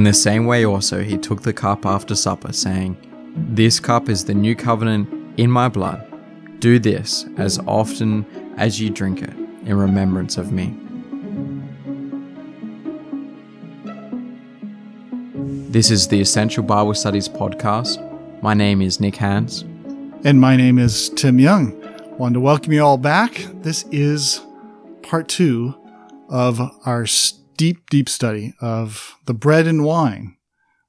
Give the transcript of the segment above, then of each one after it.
In the same way, also, he took the cup after supper, saying, This cup is the new covenant in my blood. Do this as often as you drink it in remembrance of me. This is the Essential Bible Studies podcast. My name is Nick Hans. And my name is Tim Young. Wanted to welcome you all back. This is part two of our deep, deep study of the bread and wine,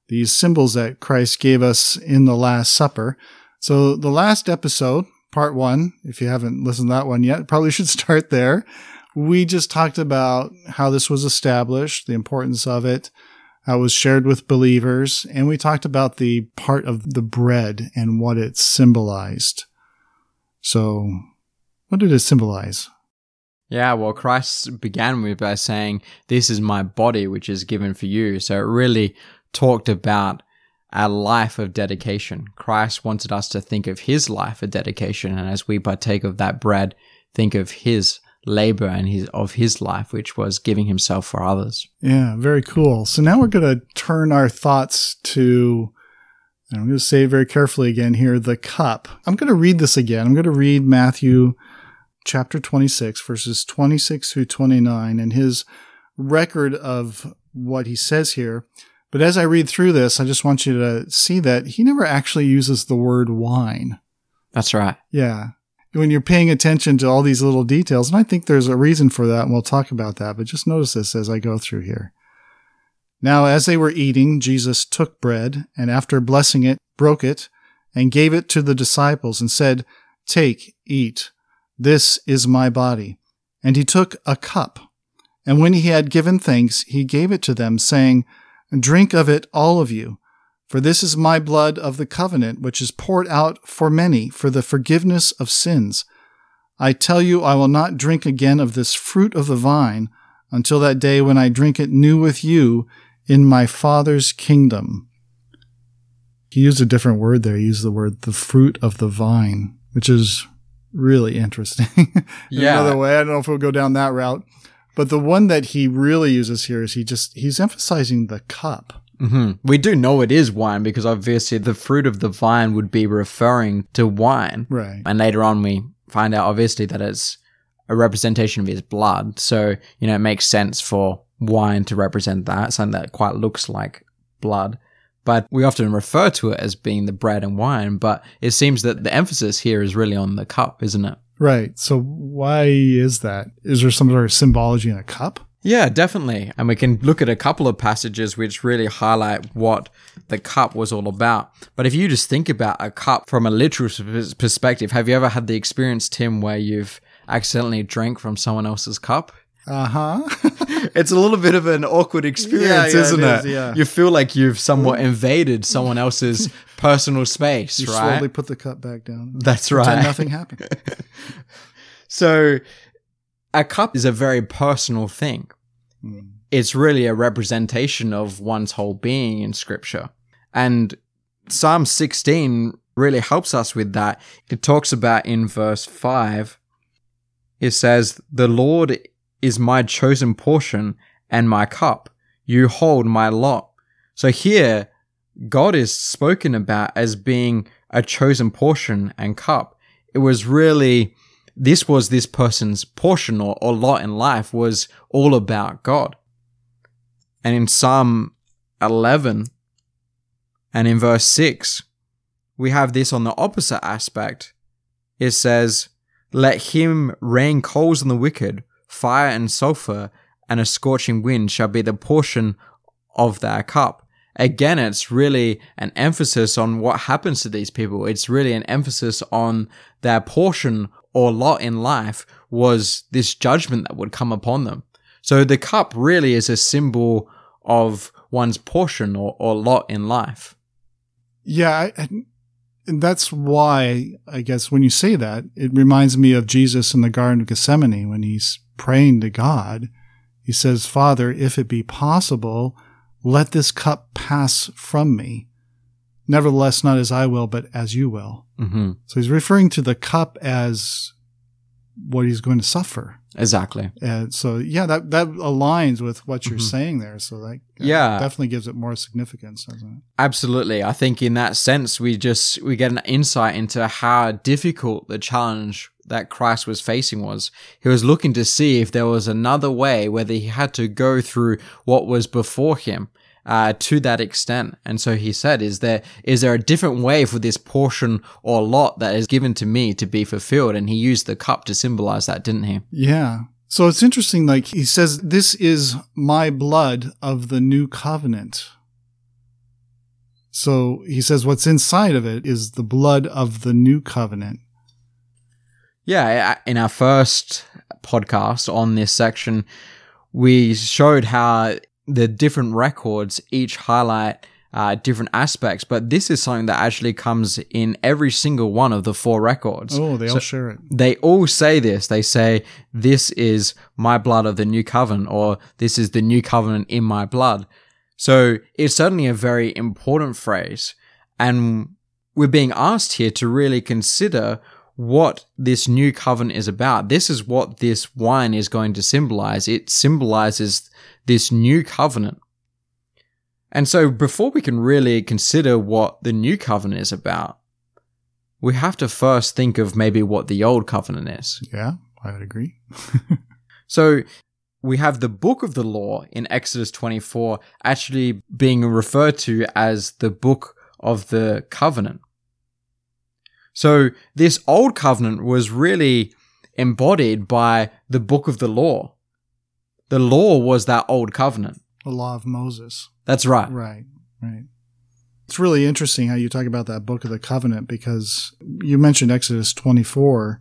these symbols that Christ gave us in the Last Supper. So, the last episode, part one, if you haven't listened to that one yet, probably should start there. We just talked about how this was established, the importance of it, how it was shared with believers, and we talked about the part of the bread and what it symbolized. So, what did it symbolize? Yeah, well, Christ began with by saying, This is my body, which is given for you. So it really talked about a life of dedication. Christ wanted us to think of his life of dedication. And as we partake of that bread, think of his labor and his of his life, which was giving himself for others. Yeah, very cool. So now we're going to turn our thoughts to I'm going to say very carefully again here the cup. I'm going to read this again. I'm going to read Matthew chapter 26, verses 26 through 29, and his record of what he says here. But as I read through this, I just want you to see that he never actually uses the word wine. That's right. Yeah. When you're paying attention to all these little details, and I think there's a reason for that, and we'll talk about that, but just notice this as I go through here. Now, as they were eating, Jesus took bread, and after blessing it, broke it, and gave it to the disciples, and said, Take, eat. This is my body. And he took a cup. And when he had given thanks, he gave it to them, saying, Drink of it, all of you. For this is my blood of the covenant, which is poured out for many for the forgiveness of sins. I tell you, I will not drink again of this fruit of the vine until that day when I drink it new with you in my Father's kingdom. He used a different word there. He used the word the fruit of the vine, which is really interesting. yeah. Another way. I don't know if we'll go down that route. But the one that he really uses here is he just, he's emphasizing the cup. Mm-hmm. We do know it is wine because obviously the fruit of the vine would be referring to wine. Right. And later on, we find out obviously that it's a representation of his blood. So, you know, it makes sense for wine to represent that, something that quite looks like blood but we often refer to it as being the bread and wine, but it seems that the emphasis here is really on the cup, isn't it? Right. So why is that? Is there some sort of symbology in a cup? Yeah, definitely. And we can look at a couple of passages which really highlight what the cup was all about. But if you just think about a cup from a literal perspective, have you ever had the experience, Tim, where you've accidentally drank from someone else's cup? Uh huh. it's a little bit of an awkward experience, yeah, yeah, isn't it? it? Is, yeah. You feel like you've somewhat invaded someone else's personal space, you right? slowly put the cup back down. That's right. Nothing happened. so, a cup is a very personal thing. Mm. It's really a representation of one's whole being in Scripture, and Psalm 16 really helps us with that. It talks about in verse 5, it says, The Lord is my chosen portion and my cup. You hold my lot. So here, God is spoken about as being a chosen portion and cup. It was really, this was this person's portion or, or lot in life was all about God. And in Psalm 11 and in verse 6, we have this on the opposite aspect. It says, Let him rain coals on the wicked fire and sulfur and a scorching wind shall be the portion of their cup. Again, it's really an emphasis on what happens to these people. It's really an emphasis on their portion or lot in life was this judgment that would come upon them. So the cup really is a symbol of one's portion or, or lot in life. Yeah, and that's why I guess when you say that, it reminds me of Jesus in the Garden of Gethsemane when he's praying to God, he says, Father, if it be possible, let this cup pass from me. Nevertheless, not as I will, but as you will. Mm-hmm. So he's referring to the cup as what he's going to suffer. Exactly. And so, yeah, that, that aligns with what you're Mhm. saying there. So that Yeah. definitely gives it more significance, doesn't it? Absolutely. I think in that sense, we just, we get an insight into how difficult the challenge that Christ was facing was. He was looking to see if there was another way, whether he had to go through what was before him. Uh, to that extent. And so he said, is there, is there a different way for this portion or lot that is given to me to be fulfilled? And he used the cup to symbolize that, didn't he? Yeah. So it's interesting. Like he says, this is my blood of the new covenant. So he says, what's inside of it is the blood of the new covenant. Yeah, in our first podcast on this section, we showed how the different records each highlight uh, different aspects, but this is something that actually comes in every single one of the four records. Oh, they So- all share it. They all say this. They say, This is my blood of the new covenant, or this is the new covenant in my blood. So it's certainly a very important phrase. And we're being asked here to really consider what this new covenant is about. This is what this wine is going to symbolize. It symbolizes this new covenant. And so before we can really consider what the new covenant is about, we have to first think of maybe what the old covenant is. Yeah, I would agree. So we have the book of the law in Exodus 24 actually being referred to as the book of the covenant. So this old covenant was really embodied by the book of the law. The law was that old covenant. The law of Moses. That's right. Right, right. It's really interesting how you talk about that book of the covenant because you mentioned Exodus 24.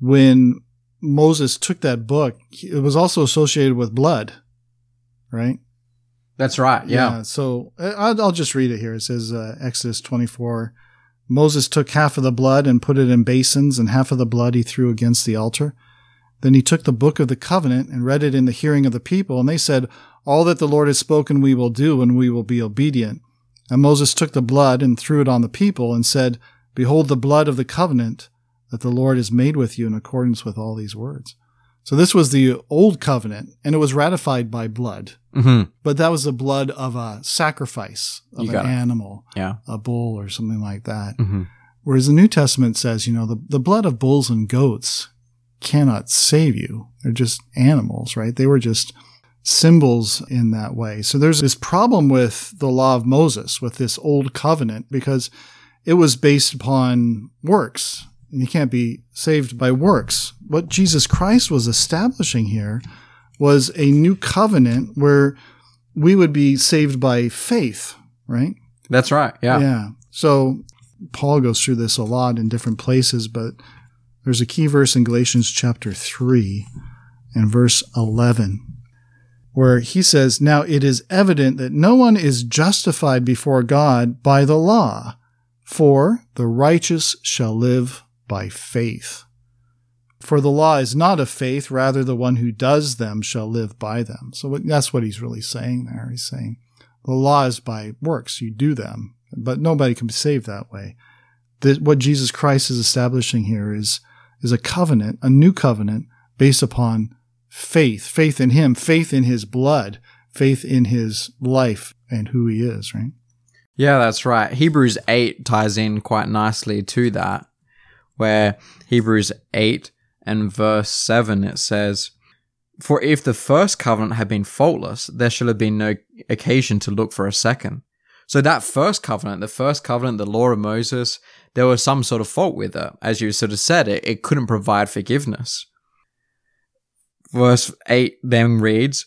When Moses took that book, it was also associated with blood, right? That's right. Yeah. so uh, I'll, I'll just read it here. It says uh, Exodus 24. Moses took half of the blood and put it in basins, and half of the blood he threw against the altar. Then he took the book of the covenant and read it in the hearing of the people, and they said, All that the Lord has spoken we will do, and we will be obedient. And Moses took the blood and threw it on the people, and said, Behold the blood of the covenant that the Lord has made with you in accordance with all these words. So this was the old covenant, and it was ratified by blood hmm but that was the blood of a sacrifice of You an animal, Yeah. a bull or something like that. hmm Whereas the New Testament says, you know, the, the blood of bulls and goats cannot save you. They're just animals, right? They were just symbols in that way. So there's this problem with the law of Moses, with this old covenant, because it was based upon works. You can't be saved by works. What Jesus Christ was establishing here was a new covenant where we would be saved by faith, right? That's right. Yeah. Yeah. So Paul goes through this a lot in different places, but there's a key verse in Galatians chapter 3 and verse 11 where he says, Now it is evident that no one is justified before God by the law, for the righteous shall live by faith. For the law is not of faith, rather the one who does them shall live by them. So that's what he's really saying there. He's saying the law is by works. You do them, but nobody can be saved that way. The, what Jesus Christ is establishing here is, is a covenant, a new covenant based upon faith, faith in him, faith in his blood, faith in his life and who he is, right? Yeah, that's right. Hebrews 8 ties in quite nicely to that, where Hebrews 8 and verse 7 it says, For if the first covenant had been faultless, there should have been no occasion to look for a second. So that first covenant, the first covenant, the law of Moses, there was some sort of fault with it. As you sort of said, it, it couldn't provide forgiveness. Verse 8 then reads,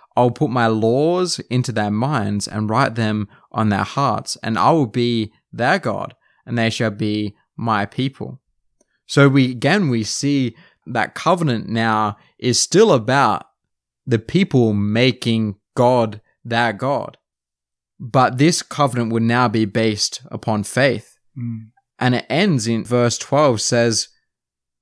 I will put my laws into their minds and write them on their hearts, and I will be their God, and they shall be my people. So we again we see that covenant now is still about the people making God their God. But this covenant would now be based upon faith. Mm. And it ends in verse 12 says,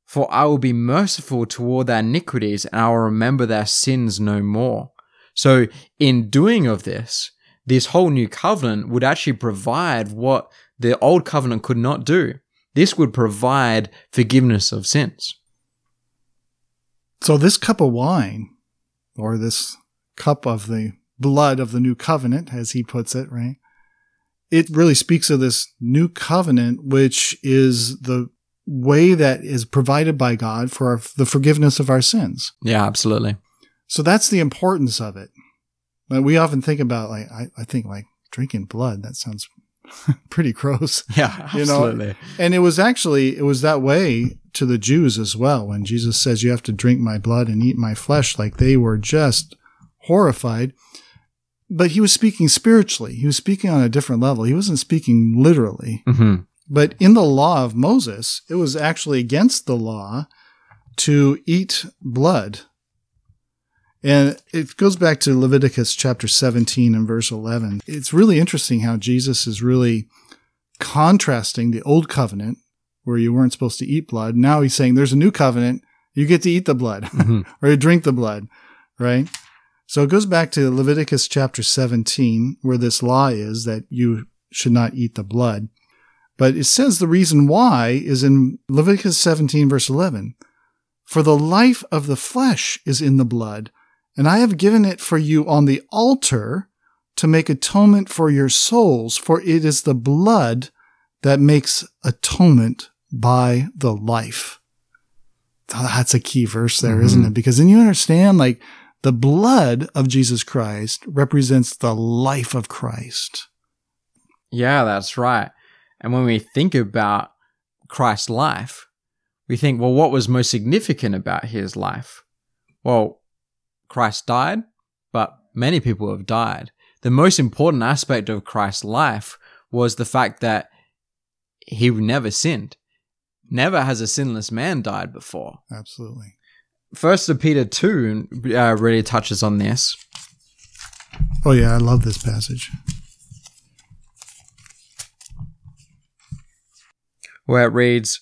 For I will be merciful toward their iniquities, and I will remember their sins no more. So, in doing of this, this whole new covenant would actually provide what the old covenant could not do. This would provide forgiveness of sins. So, this cup of wine, or this cup of the blood of the new covenant, as he puts it, right? It really speaks of this new covenant, which is the way that is provided by God for our, the forgiveness of our sins. Yeah, absolutely. So that's the importance of it. But we often think about like, I, I think like drinking blood. That sounds pretty gross. Yeah, You know, absolutely. And it was actually, it was that way to the Jews as well. When Jesus says, you have to drink my blood and eat my flesh, like they were just horrified. But he was speaking spiritually. He was speaking on a different level. He wasn't speaking literally. hmm But in the law of Moses, it was actually against the law to eat blood. And it goes back to Leviticus chapter 17 and verse 11. It's really interesting how Jesus is really contrasting the old covenant where you weren't supposed to eat blood. Now he's saying there's a new covenant. You get to eat the blood hmm or you drink the blood, right? So it goes back to Leviticus chapter 17, where this law is that you should not eat the blood. But it says the reason why is in Leviticus 17, verse 11. For the life of the flesh is in the blood, and I have given it for you on the altar to make atonement for your souls, for it is the blood that makes atonement by the life. Oh, that's a key verse there, Mhm. not it? Because then you understand, like, the blood of Jesus Christ represents the life of Christ. Yeah, that's right. And when we think about Christ's life, we think, well, what was most significant about his life? Well, Christ died, but many people have died. The most important aspect of Christ's life was the fact that he never sinned. Never has a sinless man died before. Absolutely. First of Peter 2 uh, really touches on this. Oh, yeah, I love this passage. where it reads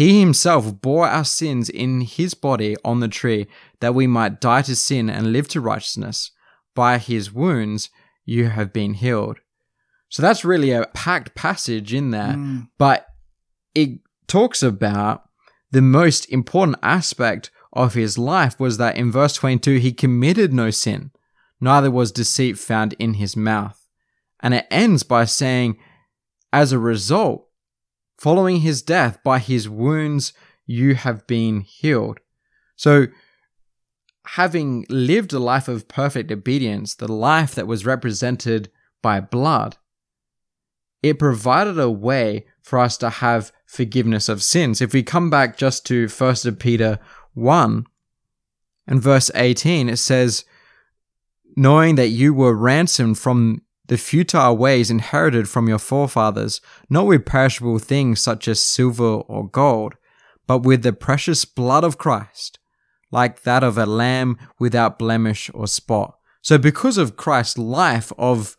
He himself bore our sins in his body on the tree, that we might die to sin and live to righteousness. By his wounds you have been healed. So that's really a packed passage in there, Mm. but it talks about the most important aspect of his life was that in verse 22 he committed no sin, neither was deceit found in his mouth. And it ends by saying, as a result, following his death, by his wounds you have been healed. So, having lived a life of perfect obedience, the life that was represented by blood, it provided a way for us to have forgiveness of sins. If we come back just to 1 Peter 1 and verse 18, it says, Knowing that you were ransomed from the futile ways inherited from your forefathers, not with perishable things such as silver or gold, but with the precious blood of Christ, like that of a lamb without blemish or spot. So, because of Christ's life of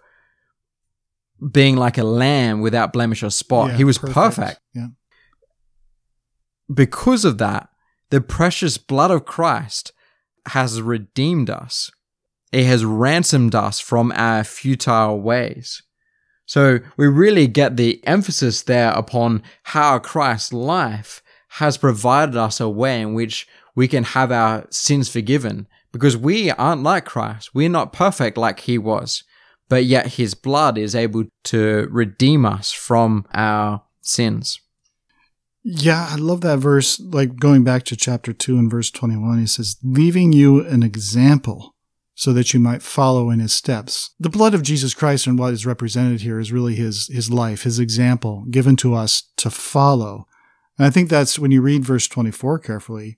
being like a lamb without blemish or spot, Yeah, he was perfect. Yeah. Because of that, the precious blood of Christ has redeemed us. It has ransomed us from our futile ways. So we really get the emphasis there upon how Christ's life has provided us a way in which we can have our sins forgiven because we aren't like Christ. We're not perfect like he was, but yet his blood is able to redeem us from our sins. Yeah, I love that verse. Like going back to chapter 2 and verse 21, he says, leaving you an example so that you might follow in his steps. The blood of Jesus Christ and what is represented here is really his, his life, his example given to us to follow. And I think that's when you read verse 24 carefully,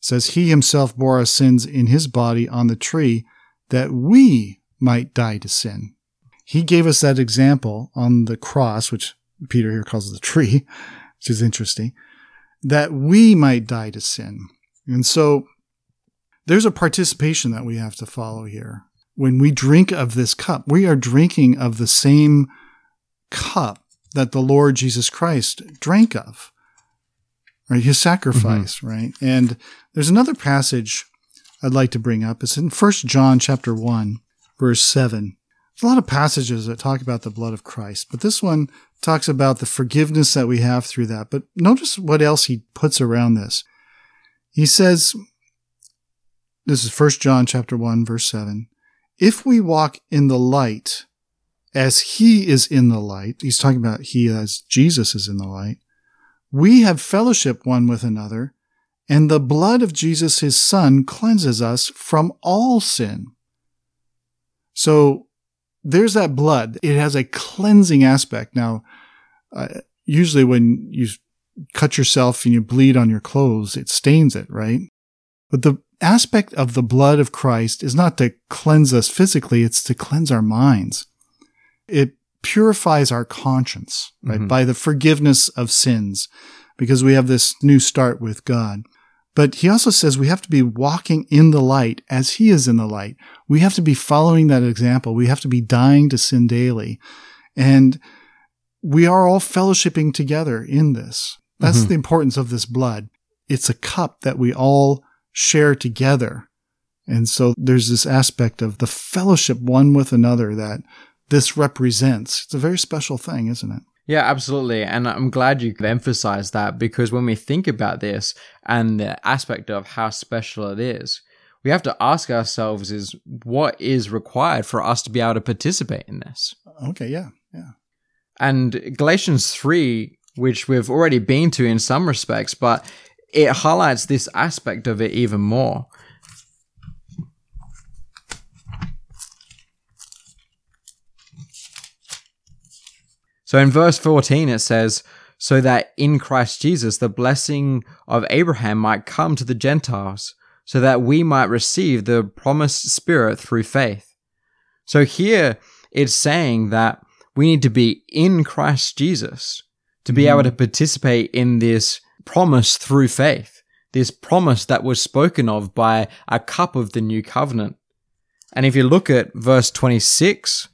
says, He himself bore our sins in his body on the tree that we might die to sin. He gave us that example on the cross, which Peter here calls the tree, which is interesting, that we might die to sin. And so there's a participation that we have to follow here. When we drink of this cup, we are drinking of the same cup that the Lord Jesus Christ drank of, right? His sacrifice, mm-hmm. right? And there's another passage I'd like to bring up. It's in First John chapter 1, verse 7. There's a lot of passages that talk about the blood of Christ, but this one talks about the forgiveness that we have through that. But notice what else he puts around this. He says, this is 1 John chapter 1 verse 7. If we walk in the light as he is in the light, he's talking about he as Jesus is in the light, we have fellowship one with another, and the blood of Jesus his son cleanses us from all sin. So there's that blood. It has a cleansing aspect. Now, uh, usually when you cut yourself and you bleed on your clothes, it stains it, right? But the aspect of the blood of Christ is not to cleanse us physically, it's to cleanse our minds. It purifies our conscience, right? Mm-hmm. By the forgiveness of sins, because we have this new start with God. But he also says we have to be walking in the light as he is in the light. We have to be following that example. We have to be dying to sin daily. And we are all fellowshipping together in this. That's mm-hmm. the importance of this blood. It's a cup that we all share together. And so there's this aspect of the fellowship one with another that this represents. It's a very special thing, isn't it? Yeah, absolutely. And I'm glad you emphasized that because when we think about this and the aspect of how special it is, we have to ask ourselves is what is required for us to be able to participate in this? Okay, yeah, yeah. And Galatians 3, which we've already been to in some respects, but it highlights this aspect of it even more. So in verse 14, it says, So that in Christ Jesus the blessing of Abraham might come to the Gentiles, so that we might receive the promised Spirit through faith. So here it's saying that we need to be in Christ Jesus to be mm. able to participate in this promise through faith, this promise that was spoken of by a cup of the new covenant. And if you look at verse 26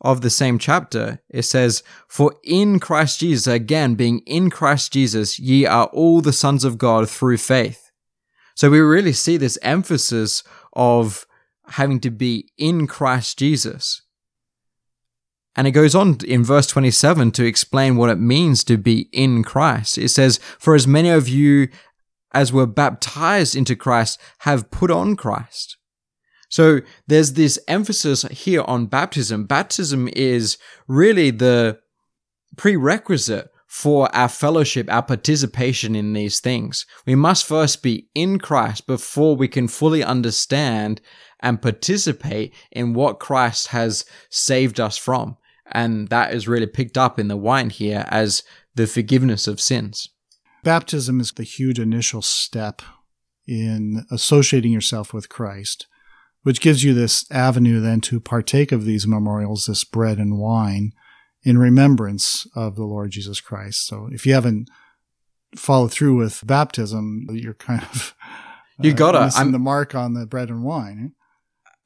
of the same chapter, it says, For in Christ Jesus, again, being in Christ Jesus, ye are all the sons of God through faith. So we really see this emphasis of having to be in Christ Jesus. And it goes on in verse 27 to explain what it means to be in Christ. It says, For as many of you as were baptized into Christ have put on Christ. So there's this emphasis here on baptism. Baptism is really the prerequisite for our fellowship, our participation in these things. We must first be in Christ before we can fully understand and participate in what Christ has saved us from. And that is really picked up in the wine here as the forgiveness of sins. Baptism is the huge initial step in associating yourself with Christ, which gives you this avenue then to partake of these memorials, this bread and wine, in remembrance of the Lord Jesus Christ. So if you haven't followed through with baptism, you're kind of you gotta uh, I'm the mark on the bread and wine.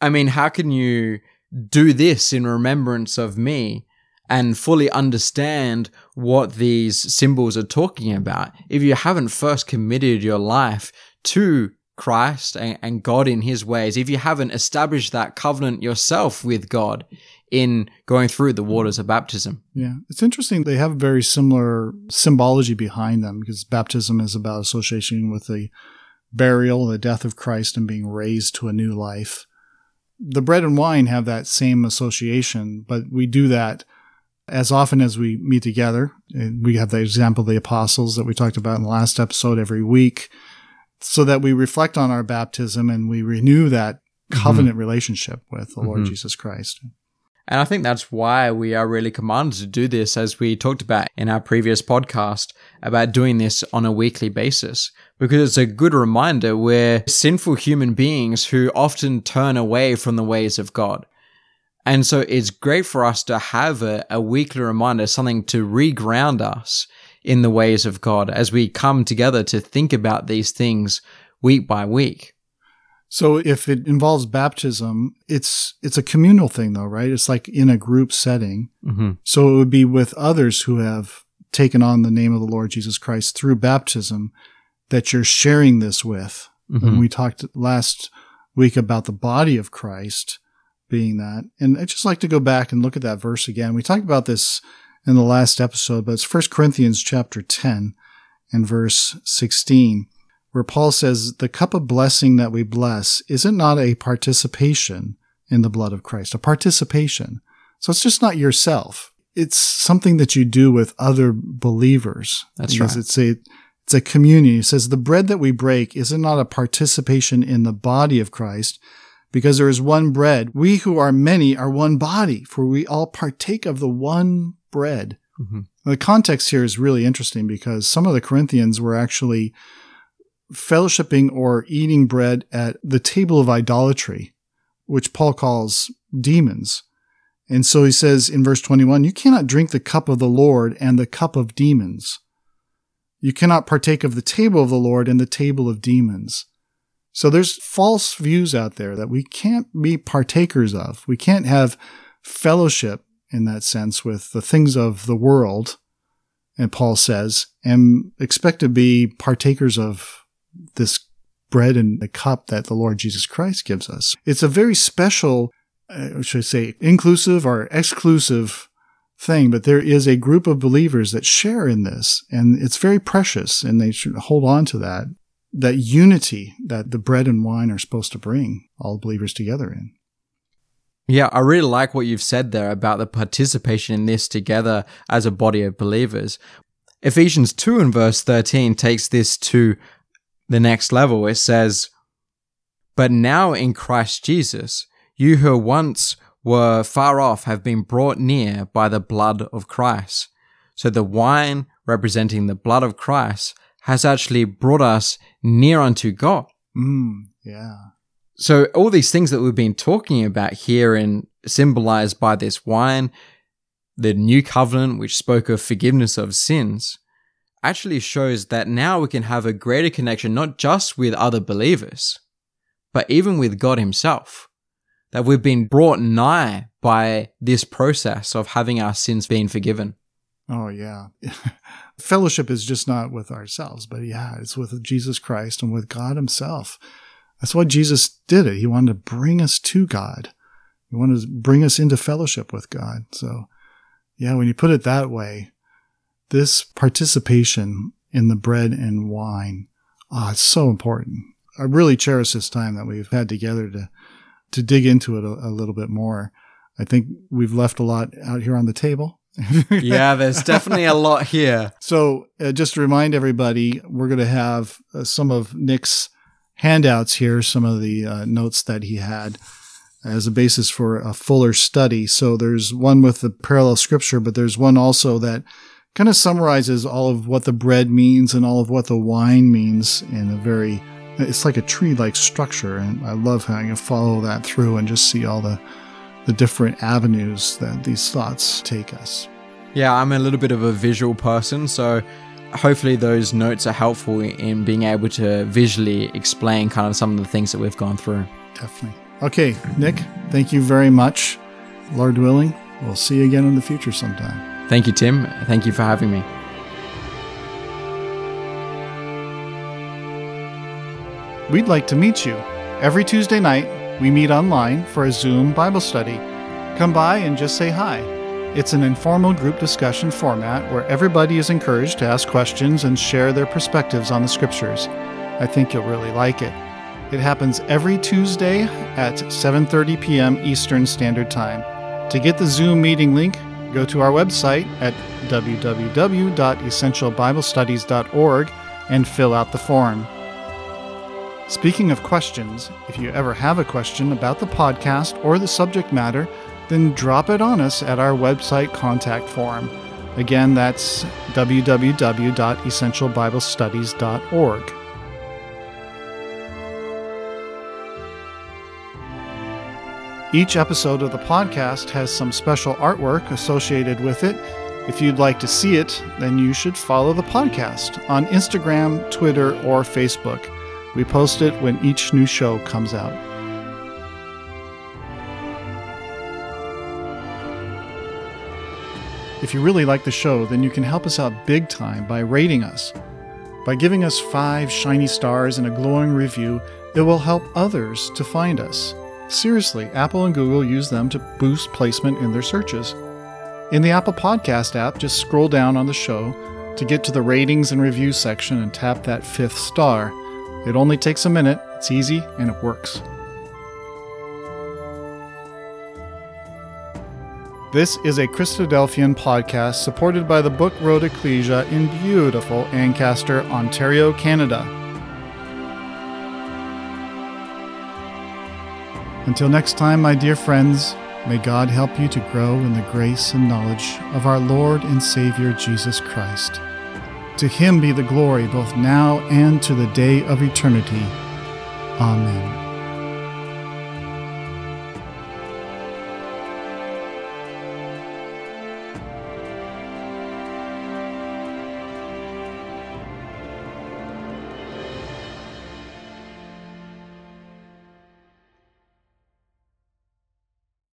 I mean, how can you do this in remembrance of me and fully understand what these symbols are talking about if you haven't first committed your life to Christ and, and, God in his ways, if you haven't established that covenant yourself with God in going through the waters of baptism. Yeah. It's interesting. They have very similar symbology behind them because baptism is about association with the burial, the death of Christ and being raised to a new life the bread and wine have that same association, but we do that as often as we meet together. We have the example of the apostles that we talked about in the last episode every week so that we reflect on our baptism and we renew that covenant mm-hmm. relationship with the Lord mm-hmm. Jesus Christ. And I think that's why we are really commanded to do this, as we talked about in our previous podcast about doing this on a weekly basis, because it's a good reminder we're sinful human beings who often turn away from the ways of God. And so it's great for us to have a, a weekly reminder, something to reground us in the ways of God as we come together to think about these things week by week. So if it involves baptism, it's it's a communal thing though, right? It's like in a group setting. Mm-hmm. So it would be with others who have taken on the name of the Lord Jesus Christ through baptism that you're sharing this with. Mm-hmm. And we talked last week about the body of Christ being that. And I'd just like to go back and look at that verse again. We talked about this in the last episode, but it's 1 Corinthians chapter 10 and verse 16 where Paul says, The cup of blessing that we bless, is it not a participation in the blood of Christ? A participation. So it's just not yourself. It's something that you do with other believers. That's right. It's a, it's a communion. He says, The bread that we break, is it not a participation in the body of Christ? Because there is one bread. We who are many are one body, for we all partake of the one bread. Mm-hmm. The context here is really interesting because some of the Corinthians were actually fellowshipping or eating bread at the table of idolatry, which Paul calls demons. And so he says in verse 21, you cannot drink the cup of the Lord and the cup of demons. You cannot partake of the table of the Lord and the table of demons. So there's false views out there that we can't be partakers of. We can't have fellowship in that sense with the things of the world. And Paul says, and expect to be partakers of this bread and the cup that the Lord Jesus Christ gives us. It's a very special, uh, should I say, inclusive or exclusive thing, but there is a group of believers that share in this, and it's very precious, and they should hold on to that. That unity that the bread and wine are supposed to bring all believers together in. Yeah, I really like what you've said there about the participation in this together as a body of believers. Ephesians 2 and verse 13 takes this to the next level, it says, But now in Christ Jesus, you who once were far off have been brought near by the blood of Christ. So the wine representing the blood of Christ has actually brought us near unto God. Mm, yeah. So all these things that we've been talking about here and symbolized by this wine, the new covenant, which spoke of forgiveness of sins, actually shows that now we can have a greater connection not just with other believers, but even with God Himself. That we've been brought nigh by this process of having our sins being forgiven. Oh, yeah. Fellowship is just not with ourselves, but yeah, it's with Jesus Christ and with God Himself. That's why Jesus did it. He wanted to bring us to God. He wanted to bring us into fellowship with God. So, yeah, when you put it that way, this participation in the bread and wine, ah, it's so important. I really cherish this time that we've had together to to dig into it a, a little bit more. I think we've left a lot out here on the table. yeah, there's definitely a lot here. So, uh, just to remind everybody, we're going to have uh, some of Nick's handouts here, some of the uh, notes that he had as a basis for a fuller study. So, there's one with the parallel scripture, but there's one also that kind of summarizes all of what the bread means and all of what the wine means in a very it's like a tree like structure and i love how you follow that through and just see all the the different avenues that these thoughts take us. Yeah i'm a little bit of a visual person so hopefully those notes are helpful in being able to visually explain kind of some of the things that we've gone through. Definitely. Okay nick thank you very much. Lord willing we'll see you again in the future sometime Thank you, Tim. Thank you for having me. We'd like to meet you. Every Tuesday night, we meet online for a Zoom Bible study. Come by and just say hi. It's an informal group discussion format where everybody is encouraged to ask questions and share their perspectives on the scriptures. I think you'll really like it. It happens every Tuesday at 7:30 p.m. Eastern Standard Time. To get the Zoom meeting link, go to our website at www.essentialbiblestudies.org and fill out the form. Speaking of questions, if you ever have a question about the podcast or the subject matter, then drop it on us at our website contact form. Again, that's www.essentialbiblestudies.org. Each episode of the podcast has some special artwork associated with it. If you'd like to see it, then you should follow the podcast on Instagram, Twitter, or Facebook. We post it when each new show comes out. If you really like the show, then you can help us out big time by rating us. By giving us five shiny stars and a glowing review, it will help others to find us. Seriously, Apple and Google use them to boost placement in their searches. In the Apple Podcast app, just scroll down on the show to get to the ratings and reviews section and tap that fifth star. It only takes a minute, it's easy, and it works. This is a Christadelphian podcast supported by the Book Road Ecclesia in beautiful Ancaster, Ontario, Canada. Until next time, my dear friends, may God help you to grow in the grace and knowledge of our Lord and Savior Jesus Christ. To him be the glory both now and to the day of eternity. Amen.